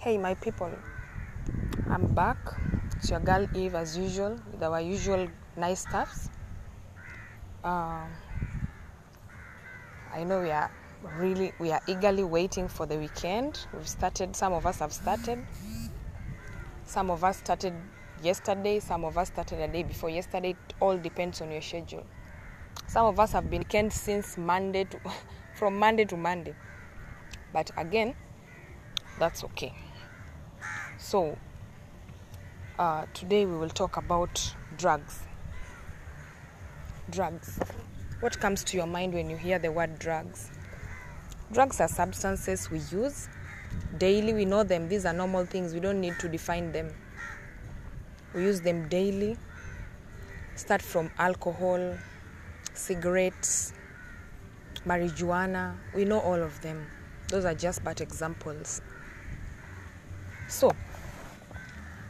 Hey, my people, I'm back. It's your girl Eve as usual with our usual nice stuffs. Um, I know we are really we are eagerly waiting for the weekend. We've started. Some of us have started. Some of us started yesterday. Some of us started a day before yesterday. It all depends on your schedule. Some of us have been weekend since Monday to from Monday to Monday. But again, that's okay. So, uh, today we will talk about drugs. Drugs. What comes to your mind when you hear the word drugs? Drugs are substances we use daily. We know them. These are normal things. We don't need to define them. We use them daily. Start from alcohol, cigarettes, marijuana. We know all of them. Those are just but examples. So,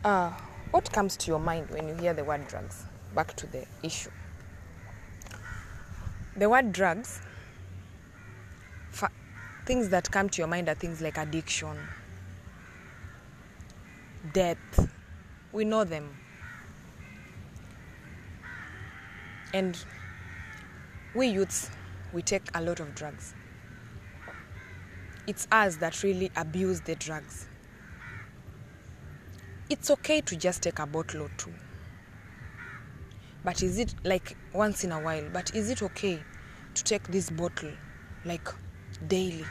uh, what comes to your mind when you hear the word drugs? Back to the issue. The word drugs, fa- things that come to your mind are things like addiction, death. We know them. And we youths, we take a lot of drugs. It's us that really abuse the drugs. It's okay to just take a bottle or two. But is it like once in a while? But is it okay to take this bottle like daily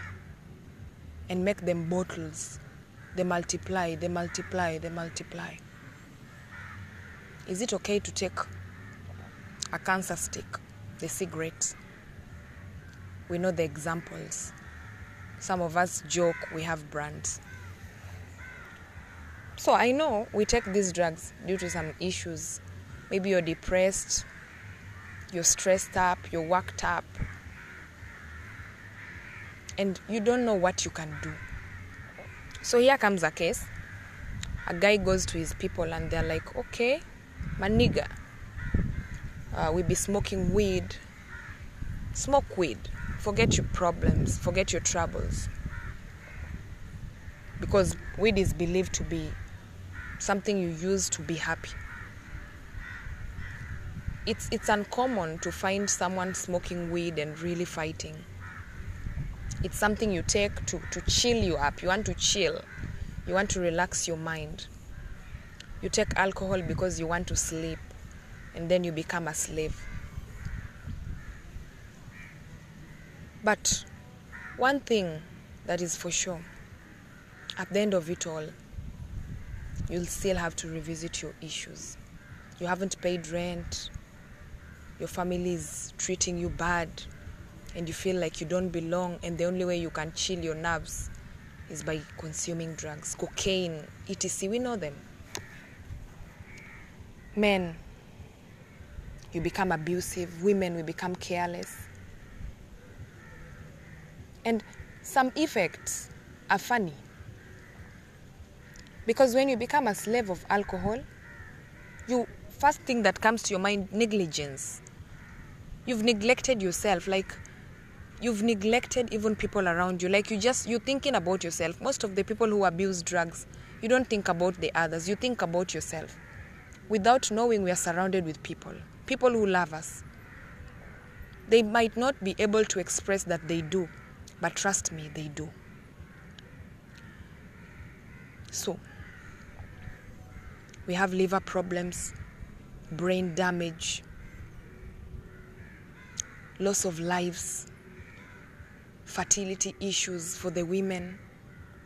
and make them bottles? They multiply, they multiply, they multiply. Is it okay to take a cancer stick, the cigarette? We know the examples. Some of us joke we have brands. So I know we take these drugs due to some issues. Maybe you're depressed, you're stressed up, you're worked up, and you don't know what you can do. So here comes a case. A guy goes to his people and they're like, okay, my nigga, uh, we be smoking weed. Smoke weed. Forget your problems, forget your troubles. Because weed is believed to be something you use to be happy. It's, it's uncommon to find someone smoking weed and really fighting. It's something you take to, to chill you up. You want to chill, you want to relax your mind. You take alcohol because you want to sleep, and then you become a slave. But one thing that is for sure at the end of it all, you'll still have to revisit your issues. You haven't paid rent, your family is treating you bad, and you feel like you don't belong, and the only way you can chill your nerves is by consuming drugs, cocaine, etc. We know them. Men, you become abusive, women, we become careless. And some effects are funny. Because when you become a slave of alcohol, you first thing that comes to your mind negligence. You've neglected yourself like you've neglected even people around you. Like you just you're thinking about yourself. Most of the people who abuse drugs you don't think about the others. You think about yourself without knowing we are surrounded with people people who love us. They might not be able to express that they do but trust me they do. So we have liver problems brain damage loss of lives fertility issues for the women.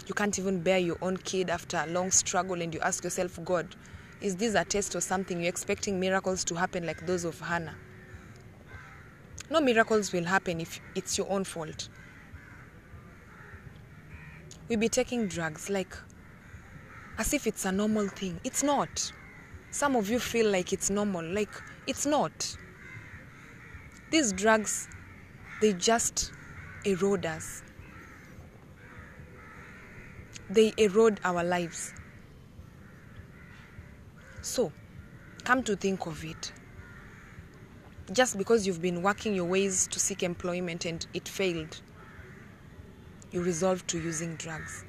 You can't even bear your own kid after a long struggle, and you ask yourself, God, is this a test or something? You're expecting miracles to happen like those of Hannah. No miracles will happen if it's your own fault. We be taking drugs like as if it's a normal thing. It's not. Some of you feel like it's normal, like it's not. These drugs, they just erode us. They erode our lives. So, come to think of it. Just because you've been working your ways to seek employment and it failed, you resolve to using drugs.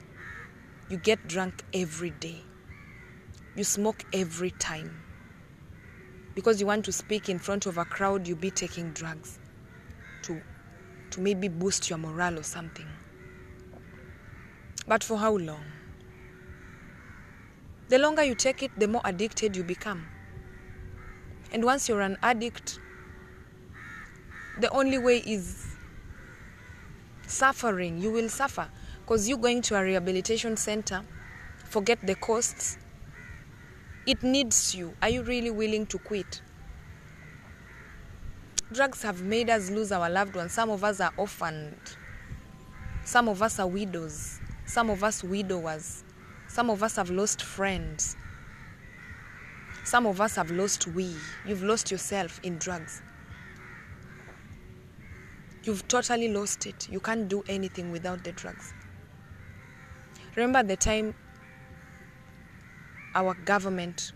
You get drunk every day. You smoke every time. Because you want to speak in front of a crowd, you be taking drugs to, to maybe boost your morale or something. But for how long? The longer you take it, the more addicted you become. And once you're an addict, the only way is suffering. You will suffer because you going to a rehabilitation center, forget the costs. It needs you. Are you really willing to quit? Drugs have made us lose our loved ones. Some of us are orphaned. Some of us are widows. Some of us widowers. Some of us have lost friends. Some of us have lost we. You've lost yourself in drugs. You've totally lost it. You can't do anything without the drugs. Remember the time our government,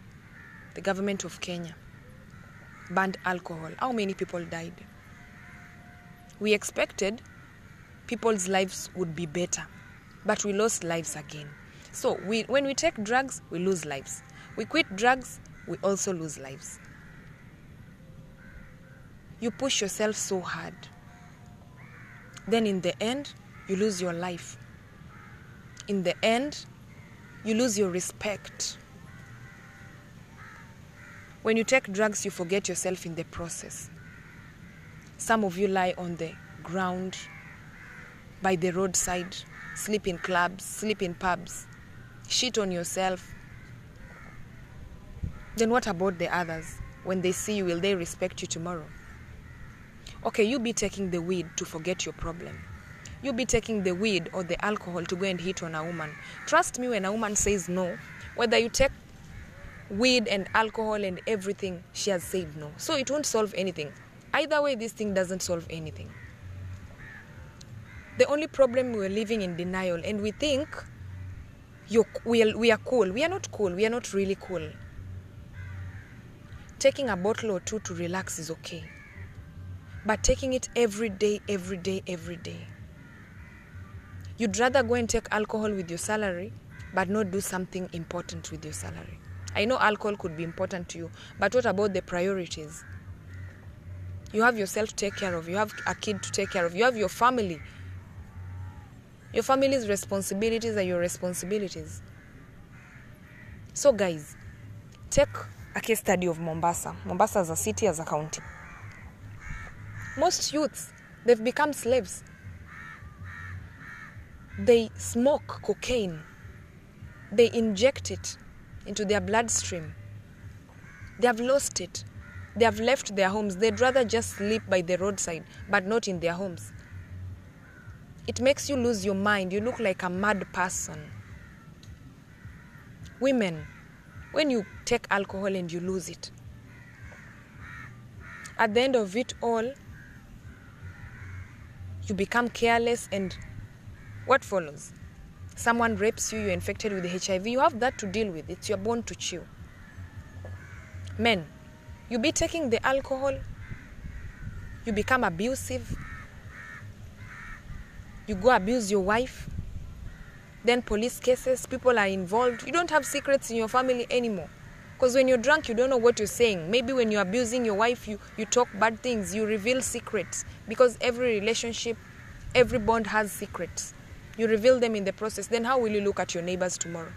the government of Kenya, banned alcohol? How many people died? We expected people's lives would be better, but we lost lives again. So we, when we take drugs, we lose lives. We quit drugs, we also lose lives. You push yourself so hard. Then in the end, you lose your life. In the end, you lose your respect. When you take drugs, you forget yourself in the process. Some of you lie on the ground, by the roadside, sleep in clubs, sleep in pubs, shit on yourself. Then what about the others? When they see you, will they respect you tomorrow? Okay, you be taking the weed to forget your problem. You be taking the weed or the alcohol to go and hit on a woman. Trust me, when a woman says no, whether you take weed and alcohol and everything, she has said no. So it won't solve anything. Either way, this thing doesn't solve anything. The only problem we're living in denial, and we think are, we are cool. We are not cool. We are not really cool. Taking a bottle or two to relax is okay. But taking it every day, every day, every day. You'd rather go and take alcohol with your salary, but not do something important with your salary. I know alcohol could be important to you, but what about the priorities? You have yourself to take care of, you have a kid to take care of, you have your family. Your family's responsibilities are your responsibilities. So, guys, take a case study of Mombasa. Mombasa as a city, as a county. Most youths, they've become slaves. They smoke cocaine, they inject it into their bloodstream. They have lost it. They have left their homes. They'd rather just sleep by the roadside, but not in their homes. It makes you lose your mind. You look like a mad person. Women, when you take alcohol and you lose it, at the end of it all, you become careless, and what follows? Someone rapes you, you're infected with HIV, you have that to deal with. It's your bone to chew. Men, you be taking the alcohol, you become abusive, you go abuse your wife, then police cases, people are involved. You don't have secrets in your family anymore. Because when you're drunk, you don't know what you're saying. Maybe when you're abusing your wife, you, you talk bad things, you reveal secrets. Because every relationship, every bond has secrets. You reveal them in the process. Then how will you look at your neighbors tomorrow?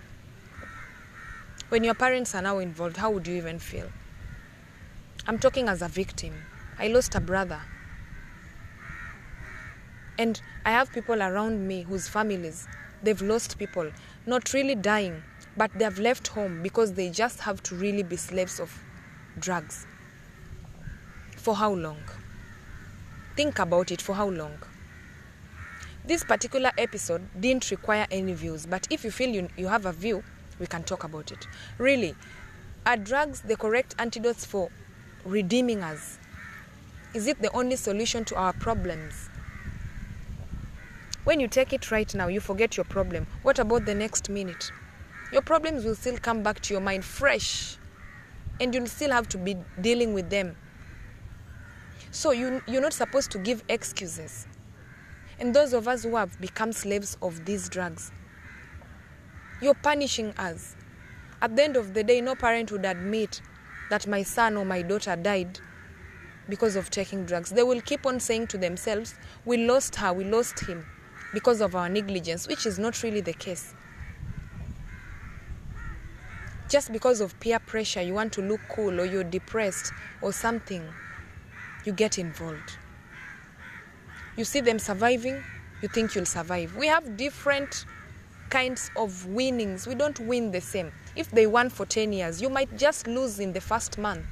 When your parents are now involved, how would you even feel? I'm talking as a victim. I lost a brother. And I have people around me whose families, they've lost people, not really dying, but they have left home because they just have to really be slaves of drugs. For how long? Think about it for how long? This particular episode didn't require any views, but if you feel you, you have a view, we can talk about it. Really, are drugs the correct antidotes for redeeming us? Is it the only solution to our problems? When you take it right now, you forget your problem. What about the next minute? Your problems will still come back to your mind fresh, and you'll still have to be dealing with them. So you, you're not supposed to give excuses. And those of us who have become slaves of these drugs, You're punishing us. At the end of the day, no parent would admit that my son or my daughter died because of taking drugs. They will keep on saying to themselves, We lost her, we lost him because of our negligence, which is not really the case. Just because of peer pressure, you want to look cool or you're depressed or something, you get involved. You see them surviving, you think you'll survive. We have different kinds of winnings. We don't win the same. If they won for 10 years, you might just lose in the first month.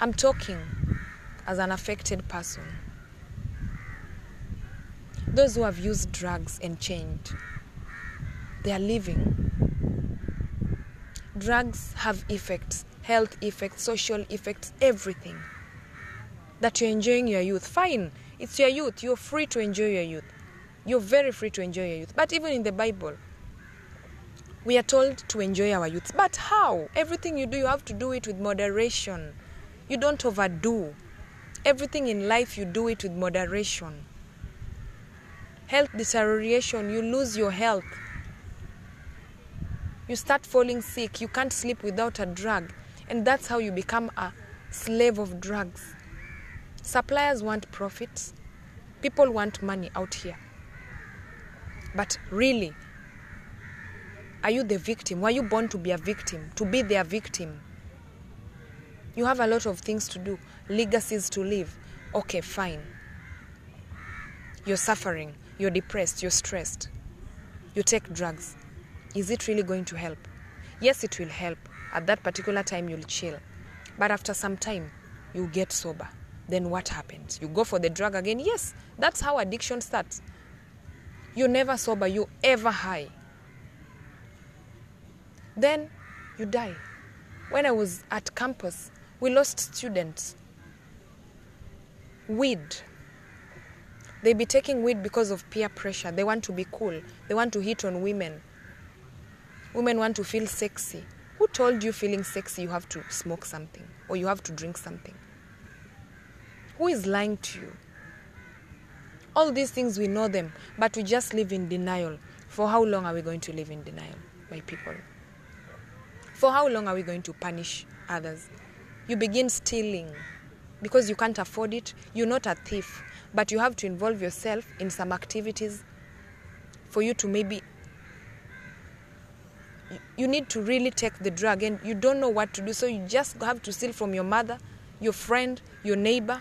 I'm talking as an affected person. Those who have used drugs and changed, they are living. Drugs have effects, health effects, social effects, everything. That you're enjoying your youth, fine. It's your youth. You're free to enjoy your youth. You're very free to enjoy your youth. But even in the Bible, we are told to enjoy our youth. But how? Everything you do, you have to do it with moderation. You don't overdo. Everything in life, you do it with moderation. Health deterioration, you lose your health. You start falling sick. You can't sleep without a drug. And that's how you become a slave of drugs. Suppliers want profits. People want money out here. But really, are you the victim? Were you born to be a victim? To be their victim? You have a lot of things to do, legacies to leave. Okay, fine. You're suffering, you're depressed, you're stressed. You take drugs. Is it really going to help? Yes, it will help. At that particular time, you'll chill. But after some time, you get sober. Then what happens? You go for the drug again? Yes, that's how addiction starts. You're never sober, you're ever high. Then you die. When I was at campus, we lost students. Weed. They be taking weed because of peer pressure. They want to be cool. They want to hit on women. Women want to feel sexy. Who told you feeling sexy you have to smoke something or you have to drink something? Who is lying to you? All these things we know them, but we just live in denial. For how long are we going to live in denial, my people? For how long are we going to punish others? You begin stealing because you can't afford it. You're not a thief, but you have to involve yourself in some activities for you to maybe you need to really take the drug and you don't know what to do so you just have to steal from your mother your friend your neighbor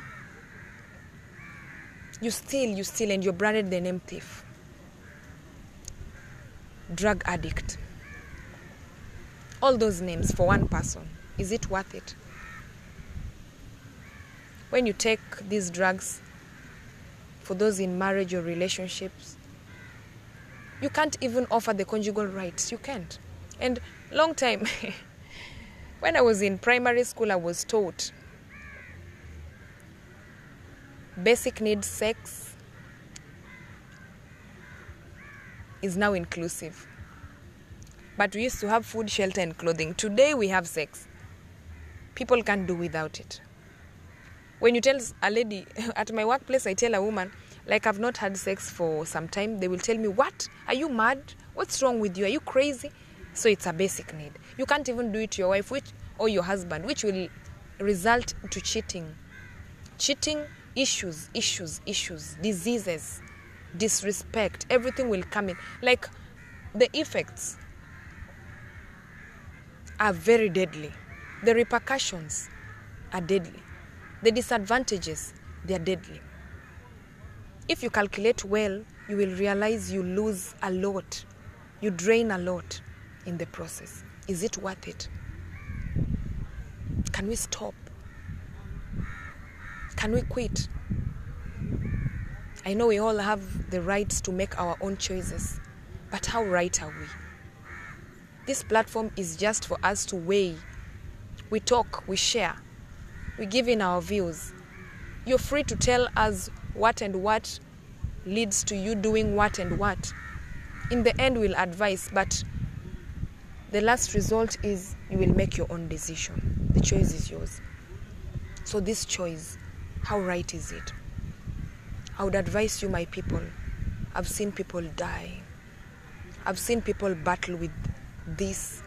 you steal you steal and you're branded the name thief. Drug addict. All those names for one person is it worth it? When you take these drugs for those in marriage or relationships you can't even offer the conjugal rights. You can't. And long time when i was in primary school i was taught basic need sex is now inclusive. But we used to have food shelter and clothing. Today we have sex. People can't do without it. When you tell a lady at my workplace i tell a woman like i've not had sex for some time they will tell me what? Are you mad? What's wrong with you? Are you crazy? So it's a basic need. You can't even do it to your wife which or your husband which will result to cheating. Cheating issues issues issues diseases disrespect everything will come in. Like the effects are very deadly. The repercussions are deadly. The disadvantages they are deadly. If you calculate well you will realize you lose a lot. You drain a lot in the process. Is it worth it? Can we stop can we quit? I know we all have the rights to make our own choices but how right are we? This platform is just for us to weigh we talk we share we give in our views. You're free to tell us what and what leads to you doing what and what. In the end we'll advise but the last result is you will make your own decision. The choice is yours. So this choice how right is it i would advise you my people i've seen people die I've seen people battle with this.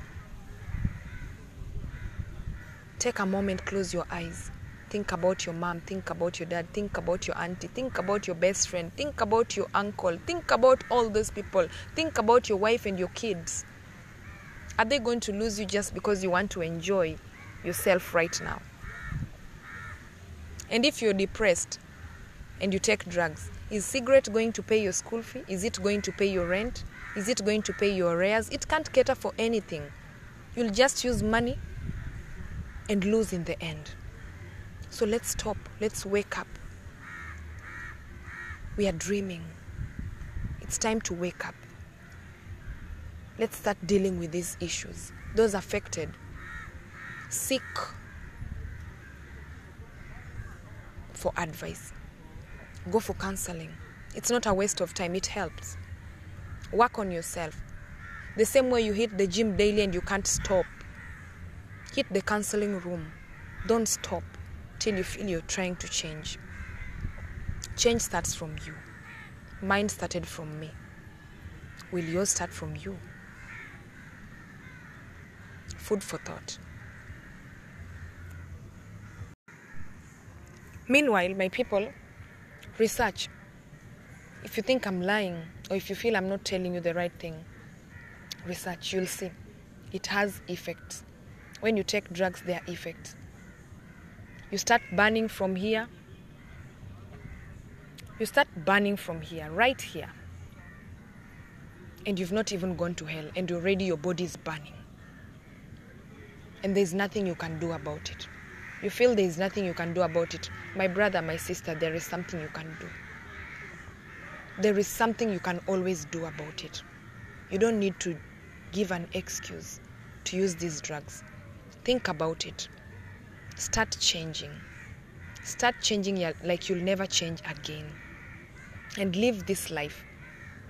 Take a moment, close your eyes. Think about your mom, think about your dad, think about your auntie, think about your best friend, think about your uncle, think about all those people, think about your wife and your kids. Are they going to lose you just because you want to enjoy yourself right now? And if you're depressed and you take drugs, is cigarette going to pay your school fee? Is it going to pay your rent? Is it going to pay your arrears? It can't cater for anything. You'll just use money and lose in the end. So let's stop. Let's wake up. We are dreaming. It's time to wake up. Let's start dealing with these issues. Those affected, seek for advice. Go for counseling. It's not a waste of time, it helps. Work on yourself. The same way you hit the gym daily and you can't stop, hit the counseling room. Don't stop till you feel you're trying to change. Change starts from you. Mine started from me. Will yours start from you? Food for thought. Meanwhile, my people, research. If you think I'm lying or if you feel I'm not telling you the right thing, research. You'll see. It has effects. When you take drugs, there are effects. You start burning from here. You start burning from here, right here. And you've not even gone to hell, and already your body is burning. And there's nothing you can do about it. You feel there is nothing you can do about it. My brother, my sister, there is something you can do. There is something you can always do about it. You don't need to give an excuse to use these drugs. Think about it. Start changing. Start changing like you'll never change again. And live this life.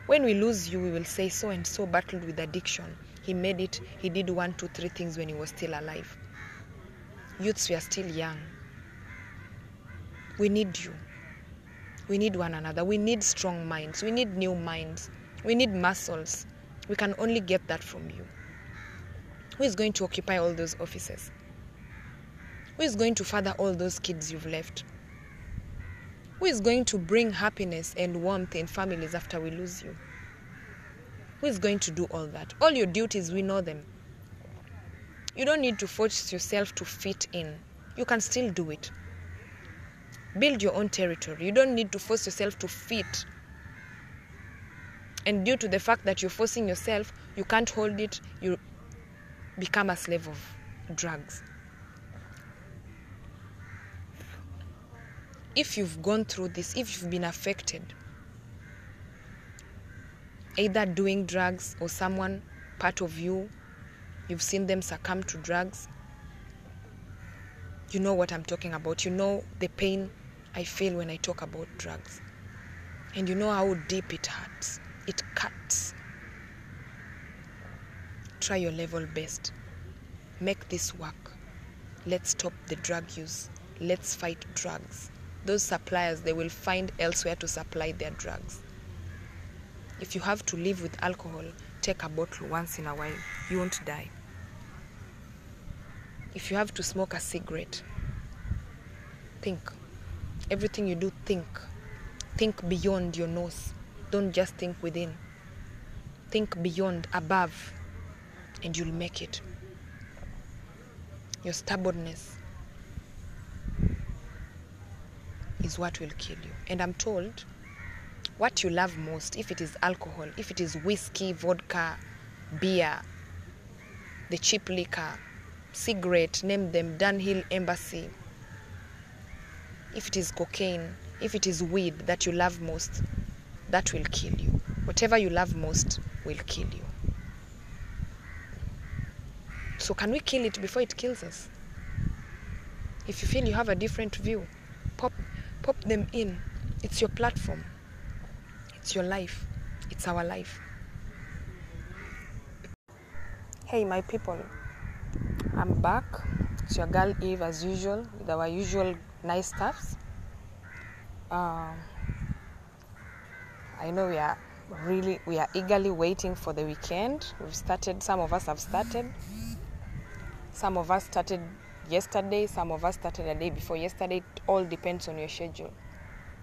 When we lose you, we will say so and so battled with addiction. He made it, he did one, two, three things when he was still alive. Youths, we are still young. We need you. We need one another. We need strong minds. We need new minds. We need muscles. We can only get that from you. Who is going to occupy all those offices? Who is going to father all those kids you've left? Who is going to bring happiness and warmth in families after we lose you? Who is going to do all that? All your duties, we know them. You don't need to force yourself to fit in. You can still do it. Build your own territory. You don't need to force yourself to fit. And due to the fact that you're forcing yourself, you can't hold it, you become a slave of drugs. If you've gone through this, if you've been affected, either doing drugs or someone, part of you, you've seen them succumb to drugs, you know what I'm talking about. You know the pain I feel when I talk about drugs. And you know how deep it hurts. It cuts. Try your level best. Make this work. Let's stop the drug use. Let's fight drugs. Those suppliers, they will find elsewhere to supply their drugs. If you have to live with alcohol, take a bottle once in a while. You won't die. If you have to smoke a cigarette, think. Everything you do, think. Think beyond your nose. Don't just think within. Think beyond, above, and you'll make it. Your stubbornness is what will kill you. And I'm told what you love most, if it is alcohol, if it is whiskey, vodka, beer, the cheap liquor, cigarette, name them, Dunhill Embassy, if it is cocaine, if it is weed that you love most, that will kill you. Whatever you love most will kill you. So, can we kill it before it kills us? If you feel you have a different view, pop, pop them in. It's your platform, it's your life, it's our life. Hey, my people, I'm back. It's your girl Eve as usual with our usual nice stuffs. Um, I know we are really we are eagerly waiting for the weekend. We've started, some of us have started. Some of us started yesterday, some of us started a day before yesterday. It all depends on your schedule.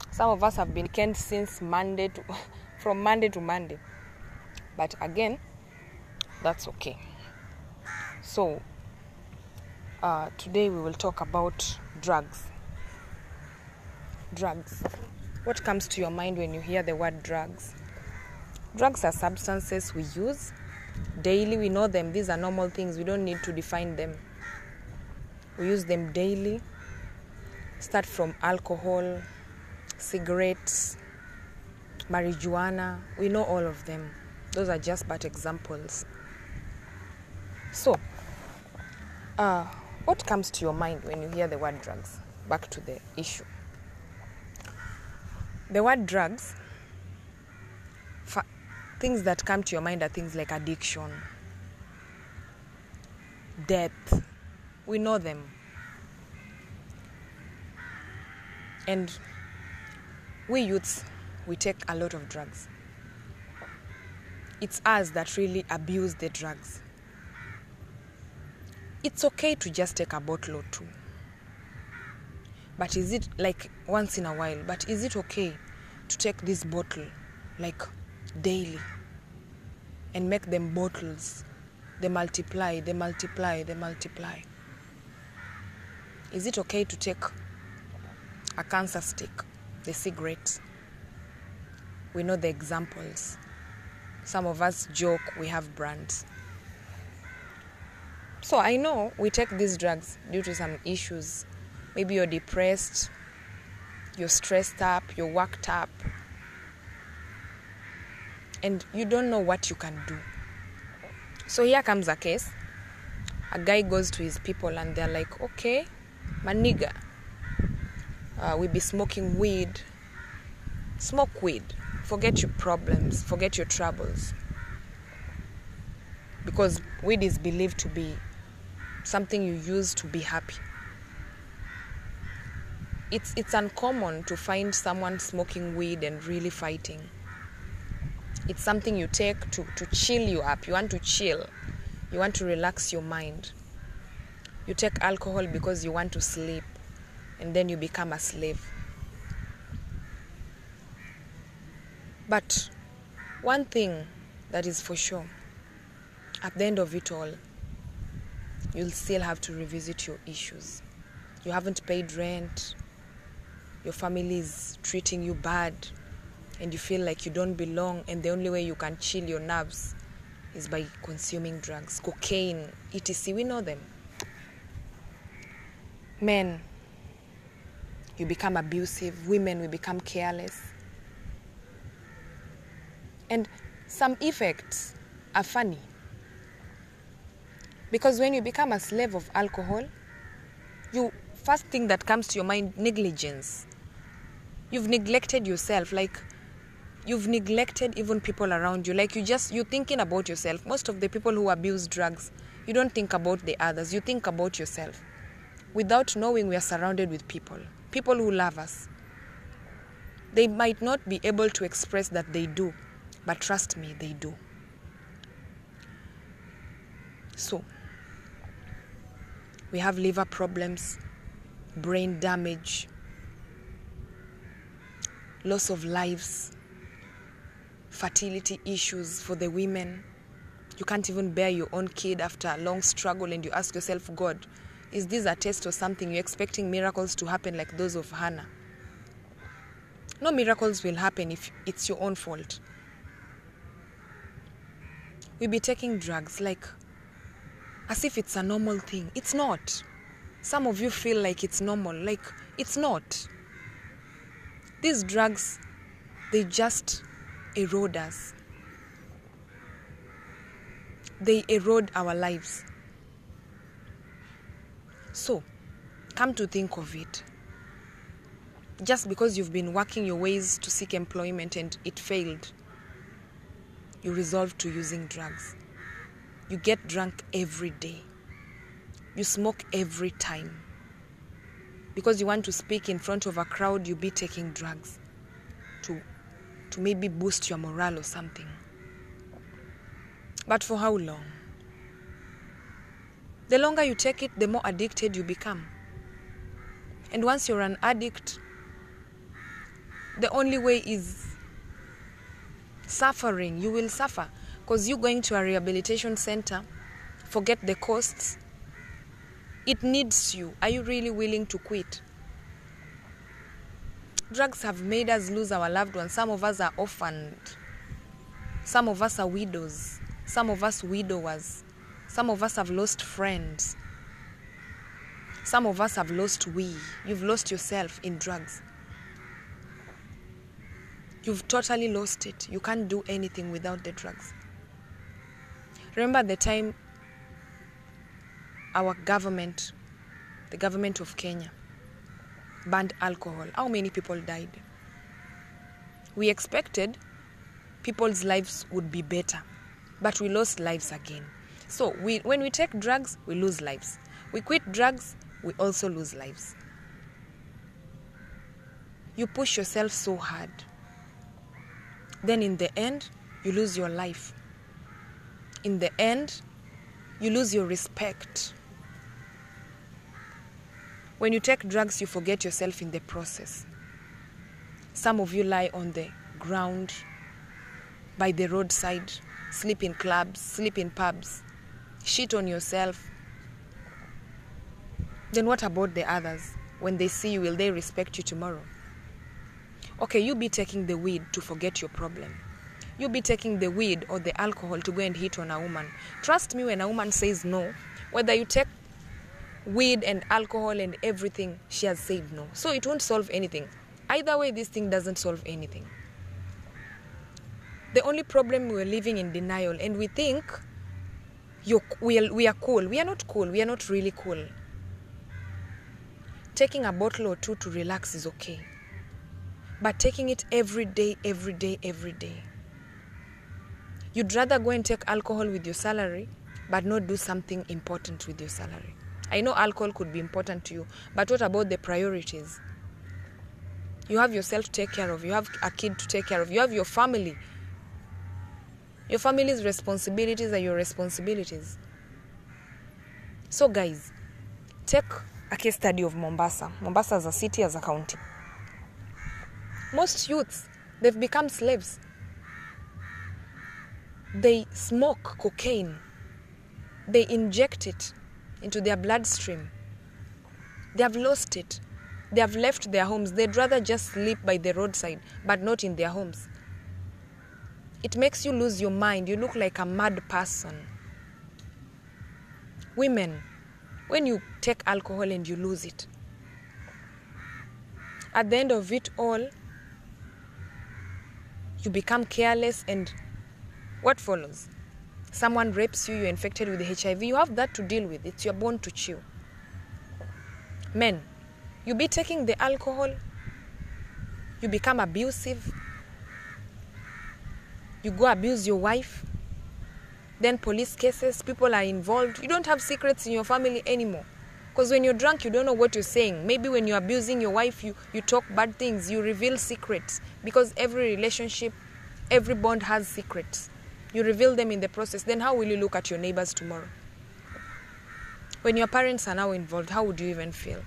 Some of us have been weekend since Monday to from Monday to Monday. But again, that's okay. So uh, today we will talk about drugs. Drugs. What comes to your mind when you hear the word drugs? Drugs are substances we use daily. We know them. These are normal things. We don't need to define them. We use them daily. Start from alcohol, cigarettes, marijuana. We know all of them. Those are just but examples. So, uh, what comes to your mind when you hear the word drugs? Back to the issue. The word drugs, fa- things that come to your mind are things like addiction, death. We know them. And we youths, we take a lot of drugs. It's us that really abuse the drugs. It's okay to just take a bottle or two. But is it like once in a while? But is it okay to take this bottle like daily and make them bottles? They multiply, they multiply, they multiply. Is it okay to take a cancer stick, the cigarette? We know the examples. Some of us joke we have brands. So I know we take these drugs due to some issues. Maybe you're depressed, you're stressed up, you're worked up, and you don't know what you can do. So here comes a case. A guy goes to his people and they're like, okay, my uh, we be smoking weed. Smoke weed. Forget your problems, forget your troubles. Because weed is believed to be something you use to be happy. It's, it's uncommon to find someone smoking weed and really fighting. It's something you take to, to chill you up. You want to chill, you want to relax your mind. You take alcohol because you want to sleep, and then you become a slave. But one thing that is for sure at the end of it all, you'll still have to revisit your issues. You haven't paid rent, your family is treating you bad, and you feel like you don't belong, and the only way you can chill your nerves is by consuming drugs, cocaine, etc. We know them. Men, you become abusive, women, we become careless. And some effects are funny. Because when you become a slave of alcohol, you first thing that comes to your mind negligence. You've neglected yourself like you've neglected even people around you like you just you're thinking about yourself most of the people who abuse drugs you don't think about the others you think about yourself without knowing we are surrounded with people people who love us they might not be able to express that they do but trust me they do so we have liver problems brain damage loss of lives fertility issues for the women. You can't even bear your own kid after a long struggle, and you ask yourself, God, is this a test or something? You're expecting miracles to happen like those of Hannah. No miracles will happen if it's your own fault. We be taking drugs like as if it's a normal thing. It's not. Some of you feel like it's normal, like it's not. These drugs, they just erode us. They erode our lives. So, come to think of it. Just because you've been working your ways to seek employment and it failed, you resolve to using drugs. You get drunk every day. You smoke every time. Because you want to speak in front of a crowd, you be taking drugs to to maybe boost your morale or something. But for how long? The longer you take it, the more addicted you become. And once you're an addict, the only way is suffering. You will suffer because you're going to a rehabilitation center, forget the costs. It needs you. Are you really willing to quit? Drugs have made us lose our loved ones. Some of us are orphaned. Some of us are widows. Some of us widowers. Some of us have lost friends. Some of us have lost we. You've lost yourself in drugs. You've totally lost it. You can't do anything without the drugs. Remember the time our government, the government of Kenya, banned alcohol? How many people died? We expected people's lives would be better, but we lost lives again. So we, when we take drugs, we lose lives. We quit drugs, we also lose lives. You push yourself so hard. Then in the end, you lose your life. In the end, you lose your respect. When you take drugs, you forget yourself in the process. Some of you lie on the ground, by the roadside, sleep in clubs, sleep in pubs, shit on yourself. Then what about the others? When they see you, will they respect you tomorrow? Okay, you be taking the weed to forget your problem. You be taking the weed or the alcohol to go and hit on a woman. Trust me, when a woman says no, whether you take weed and alcohol and everything, she has said no. So it won't solve anything. Either way, this thing doesn't solve anything. The only problem we're living in denial, and we think you're, we, are, we are cool. We are not cool. We are not really cool. Taking a bottle or two to relax is okay. But taking it every day, every day, every day. You'd rather go and take alcohol with your salary, but not do something important with your salary. I know alcohol could be important to you, but what about the priorities? You have yourself to take care of, you have a kid to take care of, you have your family. Your family's responsibilities are your responsibilities. So, guys, take a case study of Mombasa. Mombasa as a city, as a county. Most youths, they've become slaves. They smoke cocaine, they inject it into their bloodstream. They have lost it. They have left their homes. They'd rather just sleep by the roadside, but not in their homes. It makes you lose your mind. You look like a mad person. Women, when you take alcohol and you lose it, at the end of it all, you become careless, and what follows? Someone rapes you, you're infected with HIV, you have that to deal with. It's your bone to chew. Men, you be taking the alcohol, you become abusive, you go abuse your wife, then police cases, people are involved. You don't have secrets in your family anymore. Because when you're drunk, you don't know what you're saying. Maybe when you're abusing your wife, you, you talk bad things, you reveal secrets. Because every relationship, every bond has secrets. You reveal them in the process. Then how will you look at your neighbors tomorrow? When your parents are now involved, how would you even feel?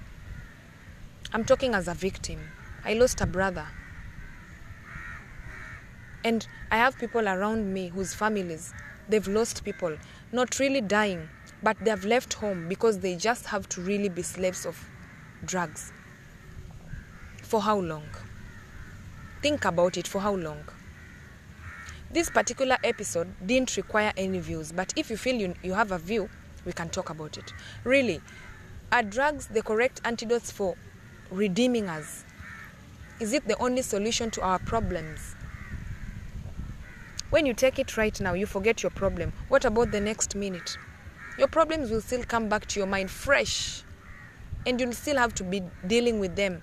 I'm talking as a victim. I lost a brother. And I have people around me whose families, they've lost people, not really dying, but they've left home because they just have to really be slaves of drugs. For how long? Think about it for how long? This particular episode didn't require any views, but if you feel you, you have a view, we can talk about it. Really, are drugs the correct antidotes for redeeming us? Is it the only solution to our problems? When you take it right now, you forget your problem. What about the next minute? Your problems will still come back to your mind fresh, and you'll still have to be dealing with them.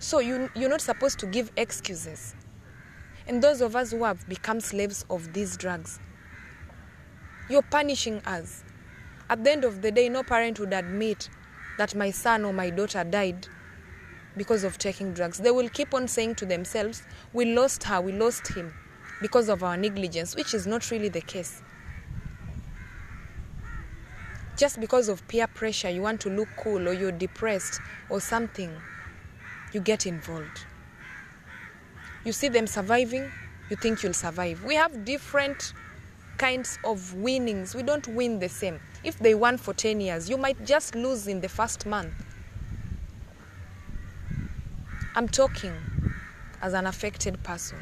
So you, you're not supposed to give excuses. And those of us who have become slaves of these drugs, you're punishing us. At the end of the day, no parent would admit that my son or my daughter died because of taking drugs. They will keep on saying to themselves, We lost her, we lost him because of our negligence, which is not really the case. Just because of peer pressure, you want to look cool or you're depressed or something, you get involved. You see them surviving, you think you'll survive. We have different kinds of winnings. We don't win the same. If they won for 10 years, you might just lose in the first month. I'm talking as an affected person.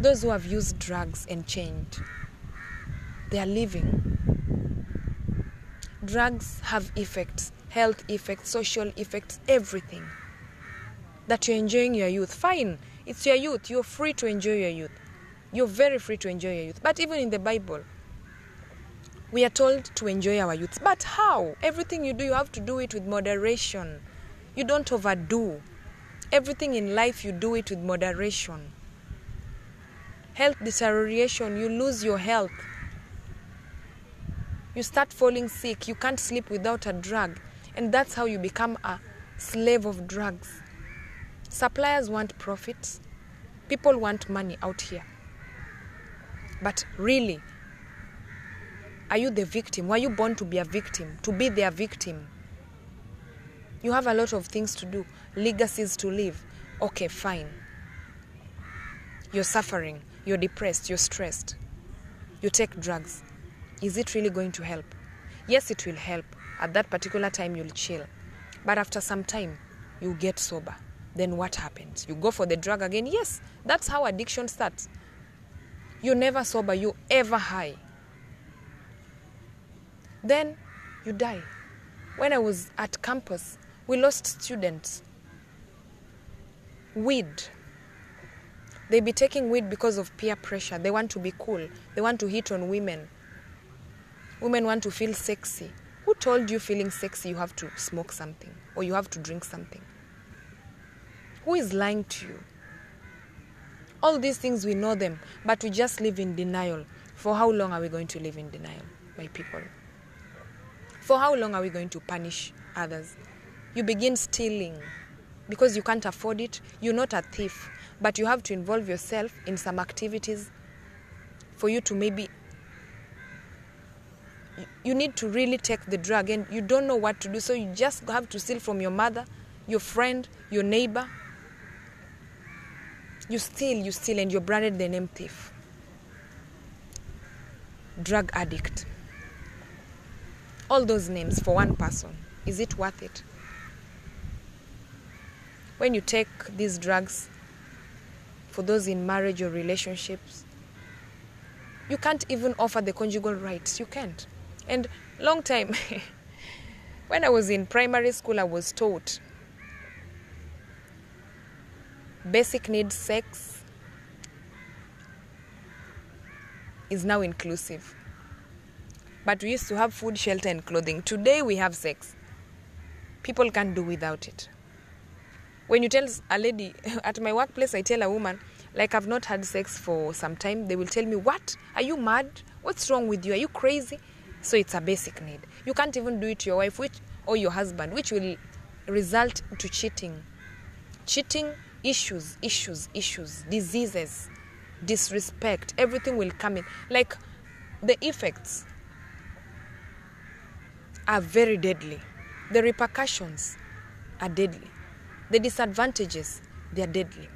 Those who have used drugs and changed, they are living. Drugs have effects, health effects, social effects, everything. That you're enjoying your youth, fine. It's your youth. You're free to enjoy your youth. You're very free to enjoy your youth. But even in the Bible, we are told to enjoy our youth. But how? Everything you do, you have to do it with moderation. You don't overdo. Everything in life, you do it with moderation. Health deterioration, you lose your health. You start falling sick. You can't sleep without a drug. And that's how you become a slave of drugs. Suppliers want profits. People want money out here. But really, are you the victim? Were you born to be a victim? To be their victim? You have a lot of things to do, legacies to leave. Okay, fine. You're suffering, you're depressed, you're stressed. You take drugs. Is it really going to help? Yes, it will help. At that particular time, you'll chill. But after some time, you get sober. Then what happens? You go for the drug again? Yes, that's how addiction starts. You're never sober, you're ever high. Then you die. When I was at campus, we lost students. Weed. They be taking weed because of peer pressure. They want to be cool. They want to hit on women. Women want to feel sexy. Who told you feeling sexy you have to smoke something or you have to drink something? Who is lying to you? All these things we know them, but we just live in denial. For how long are we going to live in denial, my people? For how long are we going to punish others? You begin stealing because you can't afford it. You're not a thief, but you have to involve yourself in some activities for you to maybe. You need to really take the drug and you don't know what to do, so you just have to steal from your mother, your friend, your neighbor. You steal, you steal, and you're branded the name thief. Drug addict. All those names for one person. Is it worth it? When you take these drugs for those in marriage or relationships, you can't even offer the conjugal rights. You can't. And long time, when I was in primary school, I was taught basic needs sex is now inclusive. But we used to have food, shelter, and clothing. Today we have sex. People can't do without it. When you tell a lady at my workplace, I tell a woman, like I've not had sex for some time, they will tell me, What? Are you mad? What's wrong with you? Are you crazy? So it's a basic need. You can't even do it to your wife which, or your husband, which will result to cheating. Cheating, issues, issues, issues, diseases, disrespect, everything will come in. Like the effects are very deadly. The repercussions are deadly. The disadvantages, they are deadly.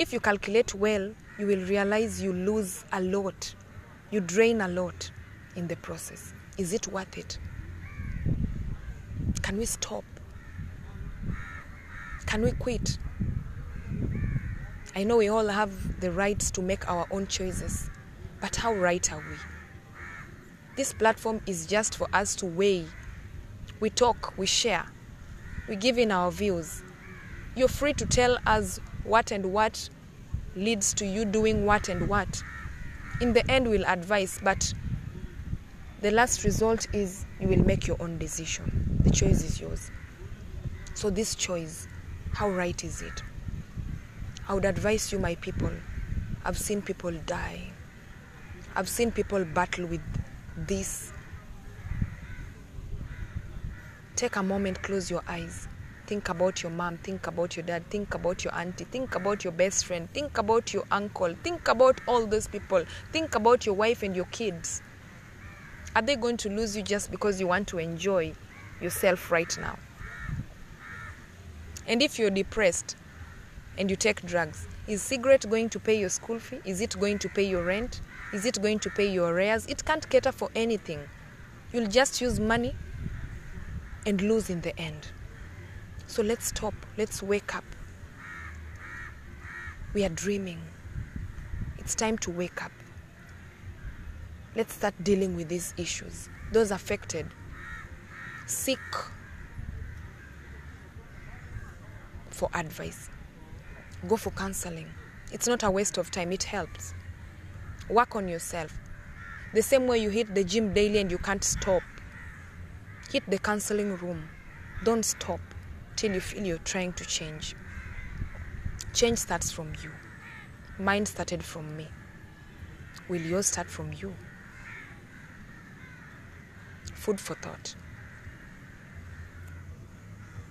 If you calculate well, you will realize you lose a lot. You drain a lot in the process. Is it worth it? Can we stop? Can we quit? I know we all have the rights to make our own choices, but how right are we? This platform is just for us to weigh. We talk, we share, we give in our views. You're free to tell us what and what leads to you doing what and what. In the end, we'll advise, but the last result is you will make your own decision. The choice is yours. So, this choice, how right is it? I would advise you, my people. I've seen people die. I've seen people battle with this Take a moment, close your eyes. Think about your mom, think about your dad, think about your auntie, think about your best friend, think about your uncle, think about all those people, think about your wife and your kids. Are they going to lose you just because you want to enjoy yourself right now? And if you're depressed and you take drugs, is cigarette going to pay your school fee? Is it going to pay your rent? Is it going to pay your arrears? It can't cater for anything. You'll just use money and lose in the end. So let's stop. Let's wake up. We are dreaming. It's time to wake up. Let's start dealing with these issues. Those affected, seek for advice. Go for counseling. It's not a waste of time, it helps. Work on yourself. The same way you hit the gym daily and you can't stop, hit the counseling room. Don't stop you feel you're trying to change. Change starts from you. Mine started from me. Will yours start from you? Food for thought.